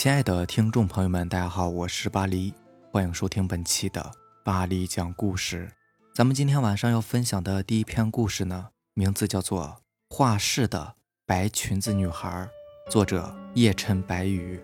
亲爱的听众朋友们，大家好，我是巴黎，欢迎收听本期的巴黎讲故事。咱们今天晚上要分享的第一篇故事呢，名字叫做《画室的白裙子女孩》，作者叶琛白羽。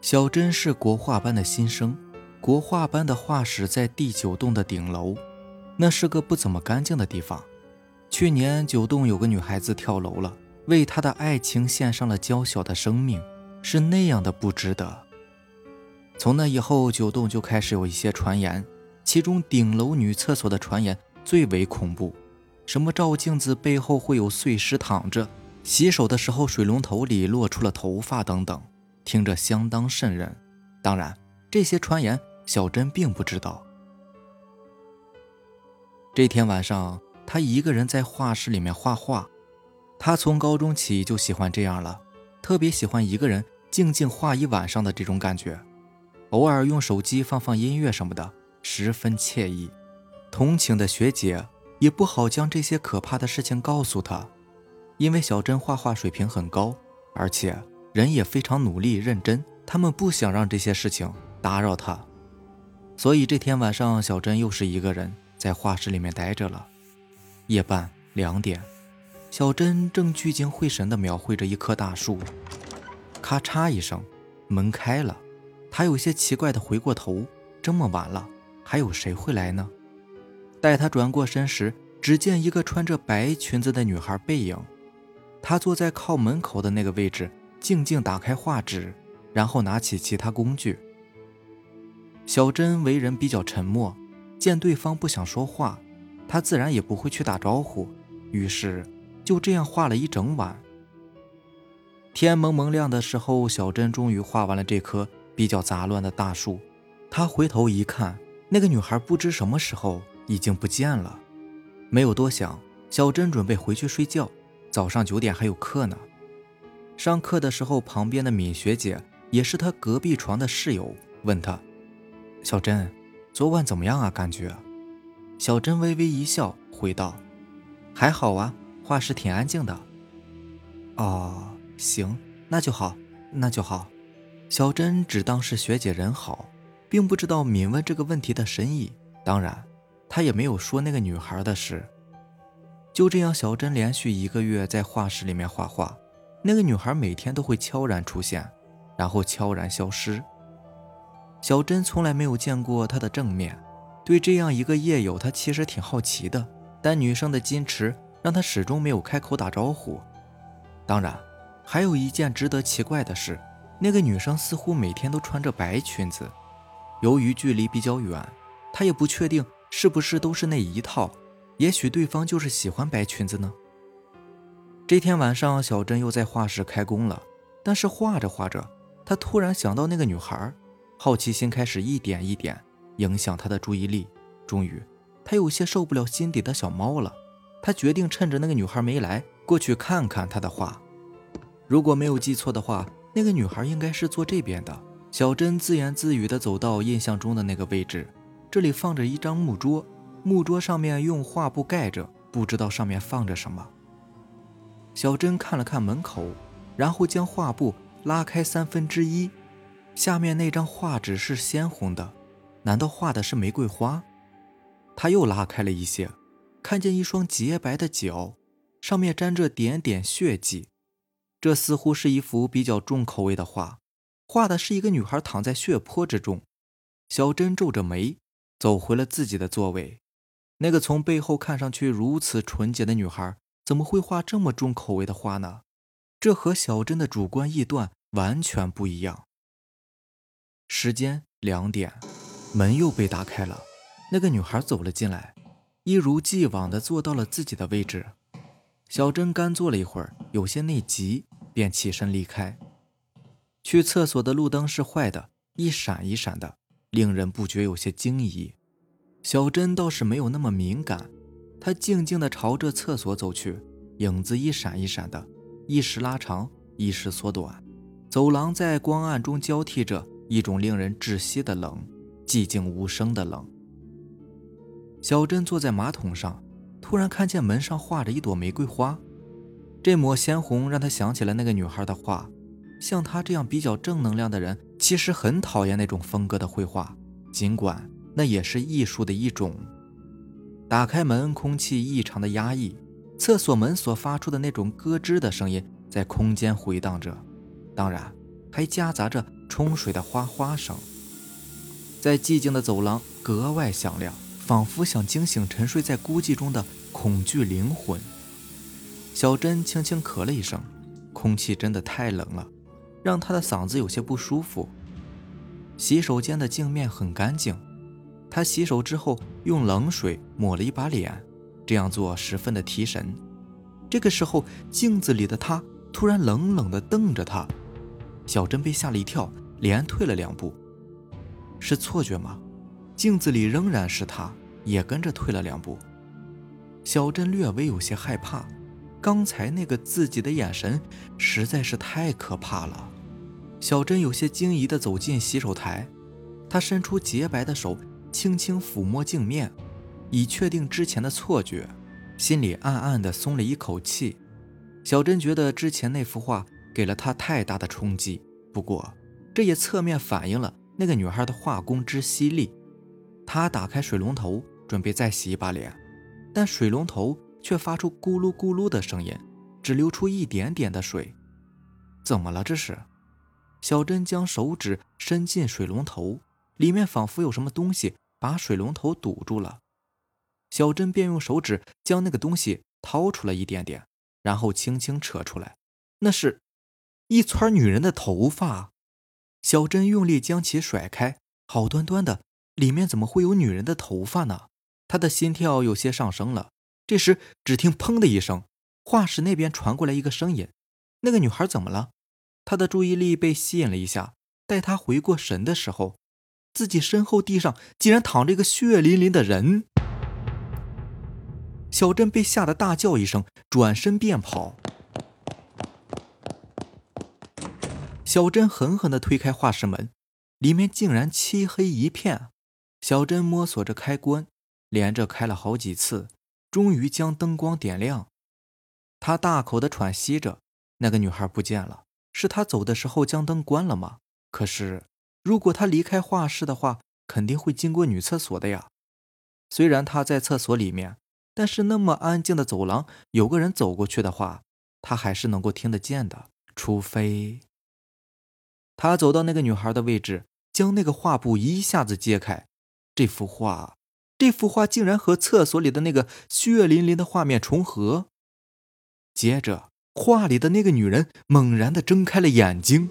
小珍是国画班的新生，国画班的画室在第九栋的顶楼，那是个不怎么干净的地方。去年九栋有个女孩子跳楼了，为她的爱情献上了娇小的生命，是那样的不值得。从那以后，九栋就开始有一些传言，其中顶楼女厕所的传言最为恐怖，什么照镜子背后会有碎尸躺着，洗手的时候水龙头里落出了头发等等，听着相当瘆人。当然，这些传言小珍并不知道。这天晚上。他一个人在画室里面画画，他从高中起就喜欢这样了，特别喜欢一个人静静画一晚上的这种感觉，偶尔用手机放放音乐什么的，十分惬意。同情的学姐也不好将这些可怕的事情告诉他，因为小珍画画水平很高，而且人也非常努力认真，他们不想让这些事情打扰他，所以这天晚上小珍又是一个人在画室里面待着了。夜半两点，小珍正聚精会神地描绘着一棵大树。咔嚓一声，门开了。他有些奇怪地回过头：这么晚了，还有谁会来呢？待他转过身时，只见一个穿着白裙子的女孩背影。她坐在靠门口的那个位置，静静打开画纸，然后拿起其他工具。小珍为人比较沉默，见对方不想说话。他自然也不会去打招呼，于是就这样画了一整晚。天蒙蒙亮的时候，小珍终于画完了这棵比较杂乱的大树。她回头一看，那个女孩不知什么时候已经不见了。没有多想，小珍准备回去睡觉，早上九点还有课呢。上课的时候，旁边的敏学姐也是她隔壁床的室友，问她：“小珍，昨晚怎么样啊？感觉？”小珍微微一笑，回道：“还好啊，画室挺安静的。”“哦，行，那就好，那就好。”小珍只当是学姐人好，并不知道敏问这个问题的深意。当然，她也没有说那个女孩的事。就这样，小珍连续一个月在画室里面画画。那个女孩每天都会悄然出现，然后悄然消失。小珍从来没有见过她的正面。对这样一个夜友，他其实挺好奇的，但女生的矜持让他始终没有开口打招呼。当然，还有一件值得奇怪的是，那个女生似乎每天都穿着白裙子。由于距离比较远，他也不确定是不是都是那一套，也许对方就是喜欢白裙子呢。这天晚上，小珍又在画室开工了，但是画着画着，她突然想到那个女孩，好奇心开始一点一点。影响她的注意力，终于，她有些受不了心底的小猫了。她决定趁着那个女孩没来，过去看看她的画。如果没有记错的话，那个女孩应该是坐这边的。小珍自言自语地走到印象中的那个位置，这里放着一张木桌，木桌上面用画布盖着，不知道上面放着什么。小珍看了看门口，然后将画布拉开三分之一，下面那张画纸是鲜红的。难道画的是玫瑰花？她又拉开了一些，看见一双洁白的脚，上面沾着点点血迹。这似乎是一幅比较重口味的画，画的是一个女孩躺在血泊之中。小珍皱着眉，走回了自己的座位。那个从背后看上去如此纯洁的女孩，怎么会画这么重口味的画呢？这和小珍的主观臆断完全不一样。时间两点。门又被打开了，那个女孩走了进来，一如既往地坐到了自己的位置。小珍干坐了一会儿，有些内急，便起身离开。去厕所的路灯是坏的，一闪一闪的，令人不觉有些惊疑。小珍倒是没有那么敏感，她静静地朝着厕所走去，影子一闪一闪的，一时拉长，一时缩短。走廊在光暗中交替着一种令人窒息的冷。寂静无声的冷。小珍坐在马桶上，突然看见门上画着一朵玫瑰花，这抹鲜红让他想起了那个女孩的画。像他这样比较正能量的人，其实很讨厌那种风格的绘画，尽管那也是艺术的一种。打开门，空气异常的压抑，厕所门所发出的那种咯吱的声音在空间回荡着，当然还夹杂着冲水的哗哗声，在寂静的走廊格外响亮，仿佛想惊醒沉睡在孤寂中的恐惧灵魂。小珍轻轻咳了一声，空气真的太冷了，让她的嗓子有些不舒服。洗手间的镜面很干净。她洗手之后，用冷水抹了一把脸，这样做十分的提神。这个时候，镜子里的他突然冷冷地瞪着他，小珍被吓了一跳，连退了两步。是错觉吗？镜子里仍然是他，也跟着退了两步。小珍略微有些害怕，刚才那个自己的眼神实在是太可怕了。小珍有些惊疑地走进洗手台，她伸出洁白的手。轻轻抚摸镜面，以确定之前的错觉，心里暗暗地松了一口气。小珍觉得之前那幅画给了她太大的冲击，不过这也侧面反映了那个女孩的画工之犀利。她打开水龙头，准备再洗一把脸，但水龙头却发出咕噜咕噜的声音，只流出一点点的水。怎么了？这是？小珍将手指伸进水龙头，里面仿佛有什么东西。把水龙头堵住了，小珍便用手指将那个东西掏出了一点点，然后轻轻扯出来，那是一撮女人的头发。小珍用力将其甩开，好端端的，里面怎么会有女人的头发呢？她的心跳有些上升了。这时，只听“砰”的一声，画室那边传过来一个声音：“那个女孩怎么了？”她的注意力被吸引了一下，待她回过神的时候。自己身后地上竟然躺着一个血淋淋的人，小珍被吓得大叫一声，转身便跑。小珍狠狠地推开画室门，里面竟然漆黑一片。小珍摸索着开关，连着开了好几次，终于将灯光点亮。他大口的喘息着，那个女孩不见了，是她走的时候将灯关了吗？可是。如果他离开画室的话，肯定会经过女厕所的呀。虽然他在厕所里面，但是那么安静的走廊，有个人走过去的话，他还是能够听得见的。除非他走到那个女孩的位置，将那个画布一下子揭开，这幅画，这幅画竟然和厕所里的那个血淋淋的画面重合。接着，画里的那个女人猛然的睁开了眼睛。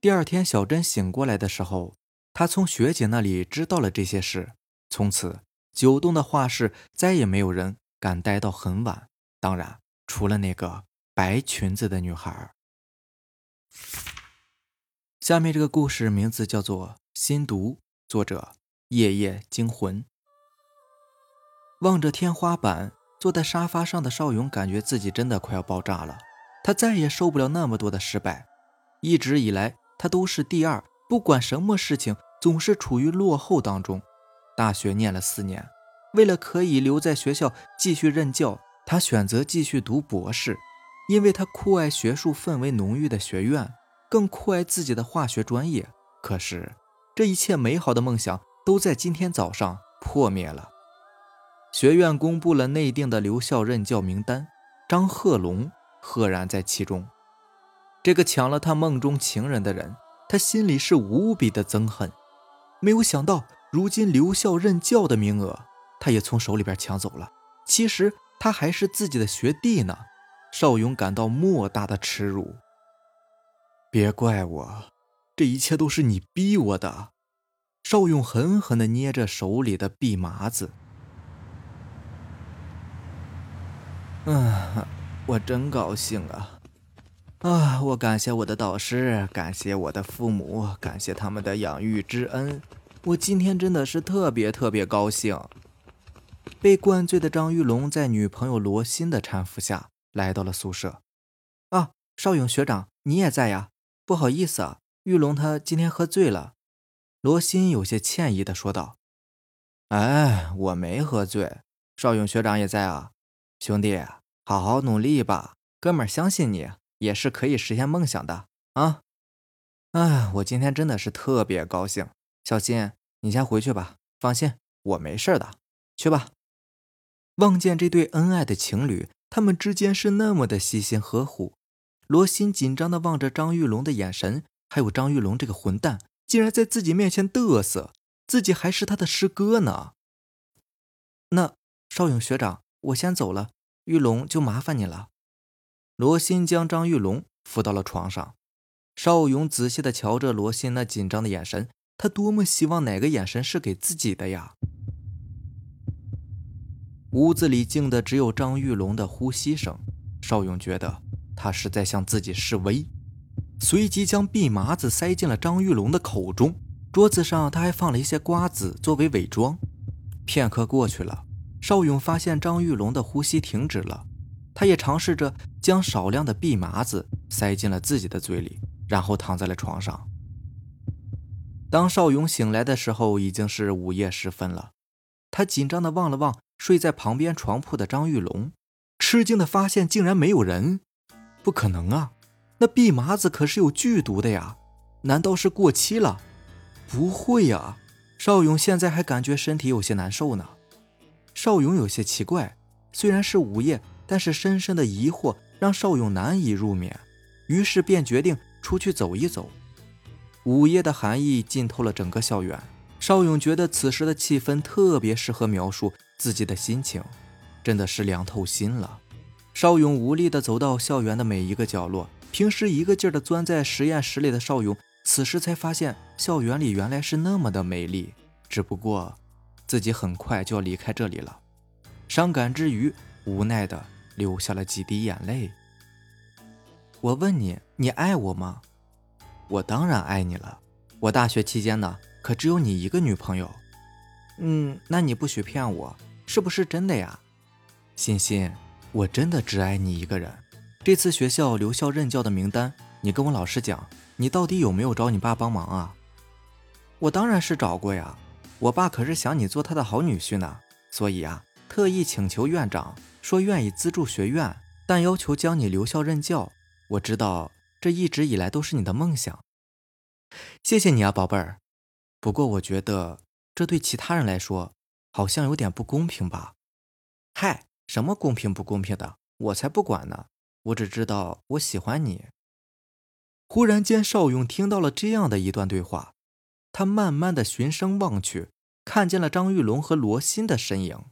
第二天，小珍醒过来的时候，她从学姐那里知道了这些事。从此，九栋的画室再也没有人敢待到很晚。当然，除了那个白裙子的女孩。下面这个故事名字叫做《心读》，作者夜夜惊魂。望着天花板，坐在沙发上的邵勇感觉自己真的快要爆炸了。他再也受不了那么多的失败，一直以来。他都是第二，不管什么事情总是处于落后当中。大学念了四年，为了可以留在学校继续任教，他选择继续读博士，因为他酷爱学术氛围浓郁的学院，更酷爱自己的化学专业。可是，这一切美好的梦想都在今天早上破灭了。学院公布了内定的留校任教名单，张鹤龙赫然在其中。这个抢了他梦中情人的人，他心里是无比的憎恨。没有想到，如今留校任教的名额，他也从手里边抢走了。其实他还是自己的学弟呢。邵勇感到莫大的耻辱。别怪我，这一切都是你逼我的。邵勇狠狠地捏着手里的蓖麻子。嗯，我真高兴啊。啊！我感谢我的导师，感谢我的父母，感谢他们的养育之恩。我今天真的是特别特别高兴。被灌醉的张玉龙在女朋友罗欣的搀扶下来到了宿舍。啊，邵勇学长，你也在呀？不好意思啊，玉龙他今天喝醉了。罗欣有些歉意的说道。哎，我没喝醉。邵勇学长也在啊，兄弟，好好努力吧。哥们儿，相信你也是可以实现梦想的啊！哎，我今天真的是特别高兴。小新，你先回去吧，放心，我没事的。去吧。望见这对恩爱的情侣，他们之间是那么的细心呵护。罗欣紧张的望着张玉龙的眼神，还有张玉龙这个混蛋，竟然在自己面前嘚瑟，自己还是他的师哥呢。那邵勇学长，我先走了，玉龙就麻烦你了。罗欣将张玉龙扶到了床上，邵勇仔细的瞧着罗欣那紧张的眼神，他多么希望哪个眼神是给自己的呀！屋子里静的只有张玉龙的呼吸声，邵勇觉得他是在向自己示威，随即将蓖麻子塞进了张玉龙的口中。桌子上他还放了一些瓜子作为伪装。片刻过去了，邵勇发现张玉龙的呼吸停止了。他也尝试着将少量的蓖麻子塞进了自己的嘴里，然后躺在了床上。当邵勇醒来的时候，已经是午夜时分了。他紧张地望了望睡在旁边床铺的张玉龙，吃惊地发现竟然没有人。不可能啊，那蓖麻子可是有剧毒的呀！难道是过期了？不会呀，邵勇现在还感觉身体有些难受呢。邵勇有些奇怪，虽然是午夜。但是深深的疑惑让邵勇难以入眠，于是便决定出去走一走。午夜的寒意浸透了整个校园，邵勇觉得此时的气氛特别适合描述自己的心情，真的是凉透心了。邵勇无力地走到校园的每一个角落，平时一个劲儿地钻在实验室里的邵勇，此时才发现校园里原来是那么的美丽，只不过自己很快就要离开这里了。伤感之余，无奈的。流下了几滴眼泪。我问你，你爱我吗？我当然爱你了。我大学期间呢，可只有你一个女朋友。嗯，那你不许骗我，是不是真的呀？欣欣，我真的只爱你一个人。这次学校留校任教的名单，你跟我老师讲，你到底有没有找你爸帮忙啊？我当然是找过呀。我爸可是想你做他的好女婿呢，所以啊，特意请求院长。说愿意资助学院，但要求将你留校任教。我知道这一直以来都是你的梦想。谢谢你啊，宝贝儿。不过我觉得这对其他人来说好像有点不公平吧？嗨，什么公平不公平的？我才不管呢！我只知道我喜欢你。忽然间，邵勇听到了这样的一段对话，他慢慢的循声望去，看见了张玉龙和罗欣的身影。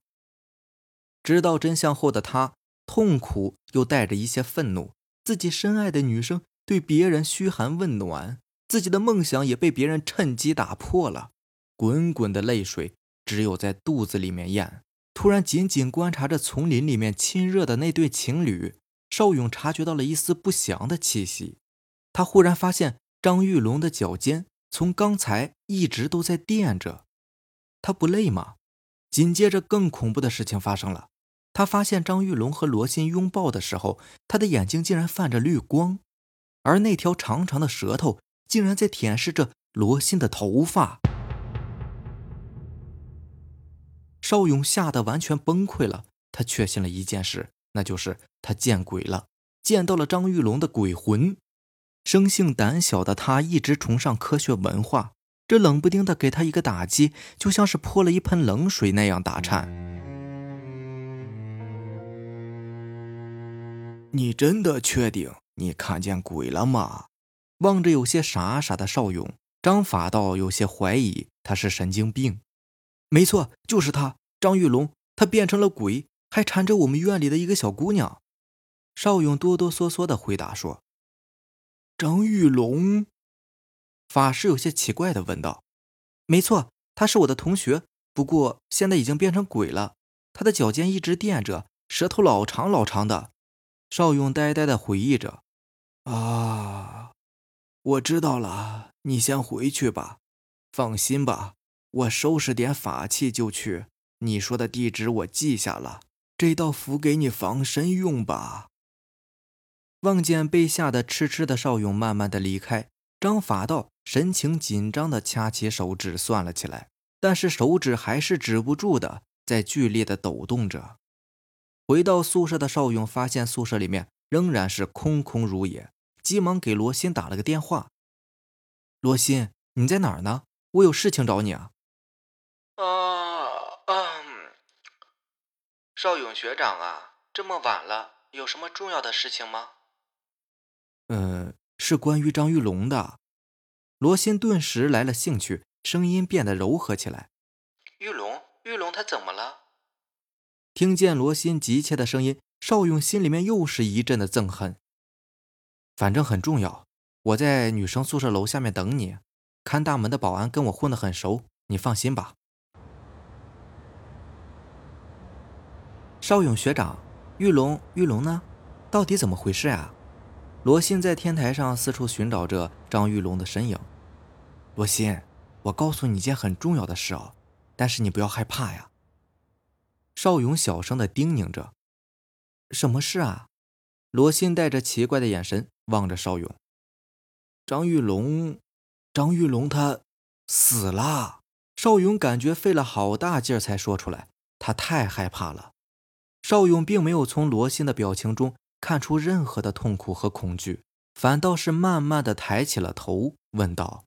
知道真相后的他，痛苦又带着一些愤怒。自己深爱的女生对别人嘘寒问暖，自己的梦想也被别人趁机打破了。滚滚的泪水只有在肚子里面咽。突然，紧紧观察着丛林里面亲热的那对情侣，邵勇察觉到了一丝不祥的气息。他忽然发现张玉龙的脚尖从刚才一直都在垫着。他不累吗？紧接着，更恐怖的事情发生了。他发现张玉龙和罗欣拥抱的时候，他的眼睛竟然泛着绿光，而那条长长的舌头竟然在舔舐着罗欣的头发。邵勇吓得完全崩溃了，他确信了一件事，那就是他见鬼了，见到了张玉龙的鬼魂。生性胆小的他一直崇尚科学文化，这冷不丁的给他一个打击，就像是泼了一盆冷水那样打颤。你真的确定你看见鬼了吗？望着有些傻傻的邵勇，张法道有些怀疑他是神经病。没错，就是他，张玉龙，他变成了鬼，还缠着我们院里的一个小姑娘。邵勇哆哆嗦嗦的回答说：“张玉龙。”法师有些奇怪的问道：“没错，他是我的同学，不过现在已经变成鬼了。他的脚尖一直垫着，舌头老长老长的。”邵勇呆呆的回忆着：“啊，我知道了，你先回去吧。放心吧，我收拾点法器就去。你说的地址我记下了，这道符给你防身用吧。”望见被吓得痴痴的邵勇慢慢的离开，张法道神情紧张的掐起手指算了起来，但是手指还是止不住的在剧烈的抖动着。回到宿舍的邵勇发现宿舍里面仍然是空空如也，急忙给罗欣打了个电话。罗欣，你在哪儿呢？我有事情找你啊。啊，邵勇学长啊，这么晚了，有什么重要的事情吗？呃，是关于张玉龙的。罗欣顿时来了兴趣，声音变得柔和起来。玉龙，玉龙他怎么了？听见罗欣急切的声音，邵勇心里面又是一阵的憎恨。反正很重要，我在女生宿舍楼下面等你。看大门的保安跟我混得很熟，你放心吧。邵勇学长，玉龙，玉龙呢？到底怎么回事啊？罗欣在天台上四处寻找着张玉龙的身影。罗欣，我告诉你一件很重要的事哦，但是你不要害怕呀。邵勇小声的叮咛着：“什么事啊？”罗欣带着奇怪的眼神望着邵勇。张玉龙，张玉龙他死了。邵勇感觉费了好大劲儿才说出来，他太害怕了。邵勇并没有从罗欣的表情中看出任何的痛苦和恐惧，反倒是慢慢的抬起了头，问道：“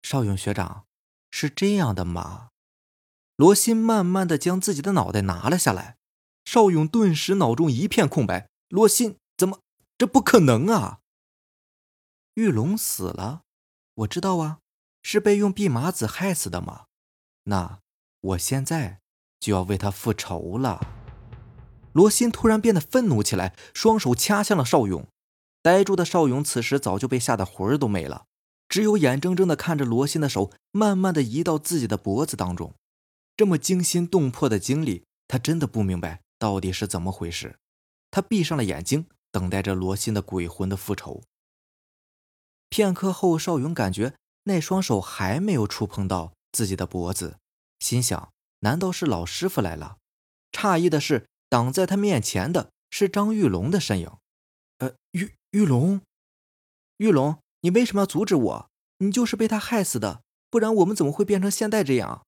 邵勇学长，是这样的吗？”罗欣慢慢的将自己的脑袋拿了下来，邵勇顿时脑中一片空白。罗欣，怎么？这不可能啊！玉龙死了，我知道啊，是被用蓖麻子害死的吗？那我现在就要为他复仇了。罗欣突然变得愤怒起来，双手掐向了邵勇。呆住的邵勇此时早就被吓得魂儿都没了，只有眼睁睁的看着罗欣的手慢慢的移到自己的脖子当中。这么惊心动魄的经历，他真的不明白到底是怎么回事。他闭上了眼睛，等待着罗欣的鬼魂的复仇。片刻后，邵勇感觉那双手还没有触碰到自己的脖子，心想：难道是老师傅来了？诧异的是，挡在他面前的是张玉龙的身影。呃，玉玉龙，玉龙，你为什么要阻止我？你就是被他害死的，不然我们怎么会变成现在这样？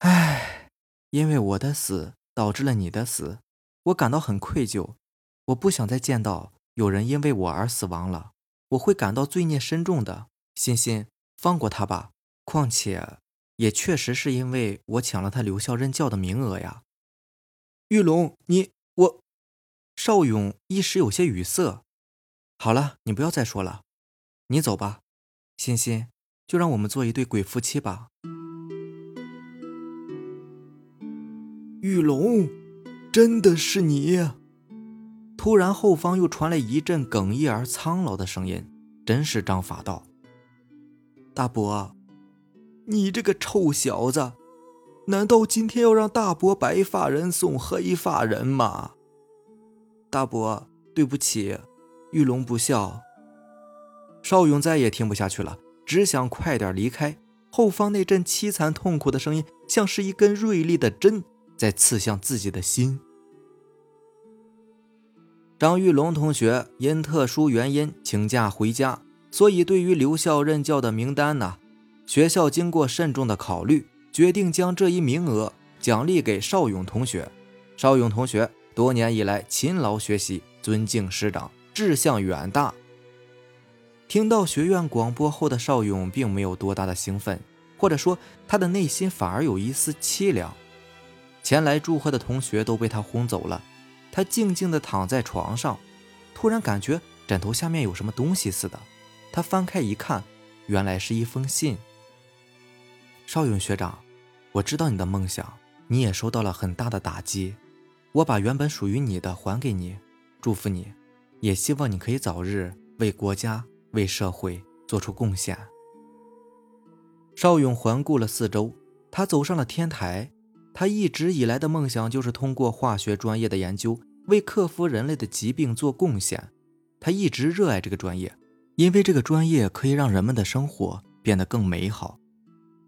唉，因为我的死导致了你的死，我感到很愧疚。我不想再见到有人因为我而死亡了，我会感到罪孽深重的。欣欣，放过他吧。况且，也确实是因为我抢了他留校任教的名额呀。玉龙，你我，邵勇一时有些语塞。好了，你不要再说了，你走吧。欣欣，就让我们做一对鬼夫妻吧。玉龙，真的是你！突然，后方又传来一阵哽咽而苍老的声音，真是张法道。大伯，你这个臭小子，难道今天要让大伯白发人送黑发人吗？大伯，对不起，玉龙不孝。邵勇再也听不下去了，只想快点离开。后方那阵凄惨痛苦的声音，像是一根锐利的针。在刺向自己的心。张玉龙同学因特殊原因请假回家，所以对于留校任教的名单呢，学校经过慎重的考虑，决定将这一名额奖励给邵勇同学。邵勇同学多年以来勤劳学习，尊敬师长，志向远大。听到学院广播后的邵勇，并没有多大的兴奋，或者说他的内心反而有一丝凄凉。前来祝贺的同学都被他轰走了，他静静地躺在床上，突然感觉枕头下面有什么东西似的。他翻开一看，原来是一封信。邵勇学长，我知道你的梦想，你也受到了很大的打击，我把原本属于你的还给你，祝福你，也希望你可以早日为国家、为社会做出贡献。邵勇环顾了四周，他走上了天台。他一直以来的梦想就是通过化学专业的研究，为克服人类的疾病做贡献。他一直热爱这个专业，因为这个专业可以让人们的生活变得更美好。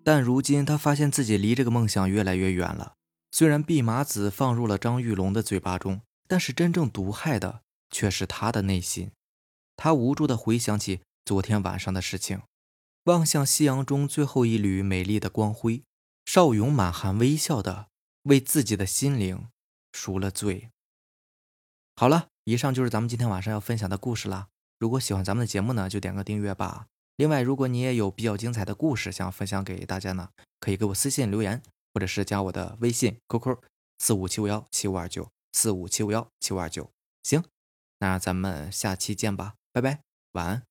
但如今他发现自己离这个梦想越来越远了。虽然弼马子放入了张玉龙的嘴巴中，但是真正毒害的却是他的内心。他无助地回想起昨天晚上的事情，望向夕阳中最后一缕美丽的光辉。邵勇满含微笑的为自己的心灵赎了罪。好了。以上就是咱们今天晚上要分享的故事啦。如果喜欢咱们的节目呢，就点个订阅吧。另外，如果你也有比较精彩的故事想分享给大家呢，可以给我私信留言，或者是加我的微信 QQ 四五七五幺七五二九四五七五幺七五二九。行，那咱们下期见吧，拜拜，晚安。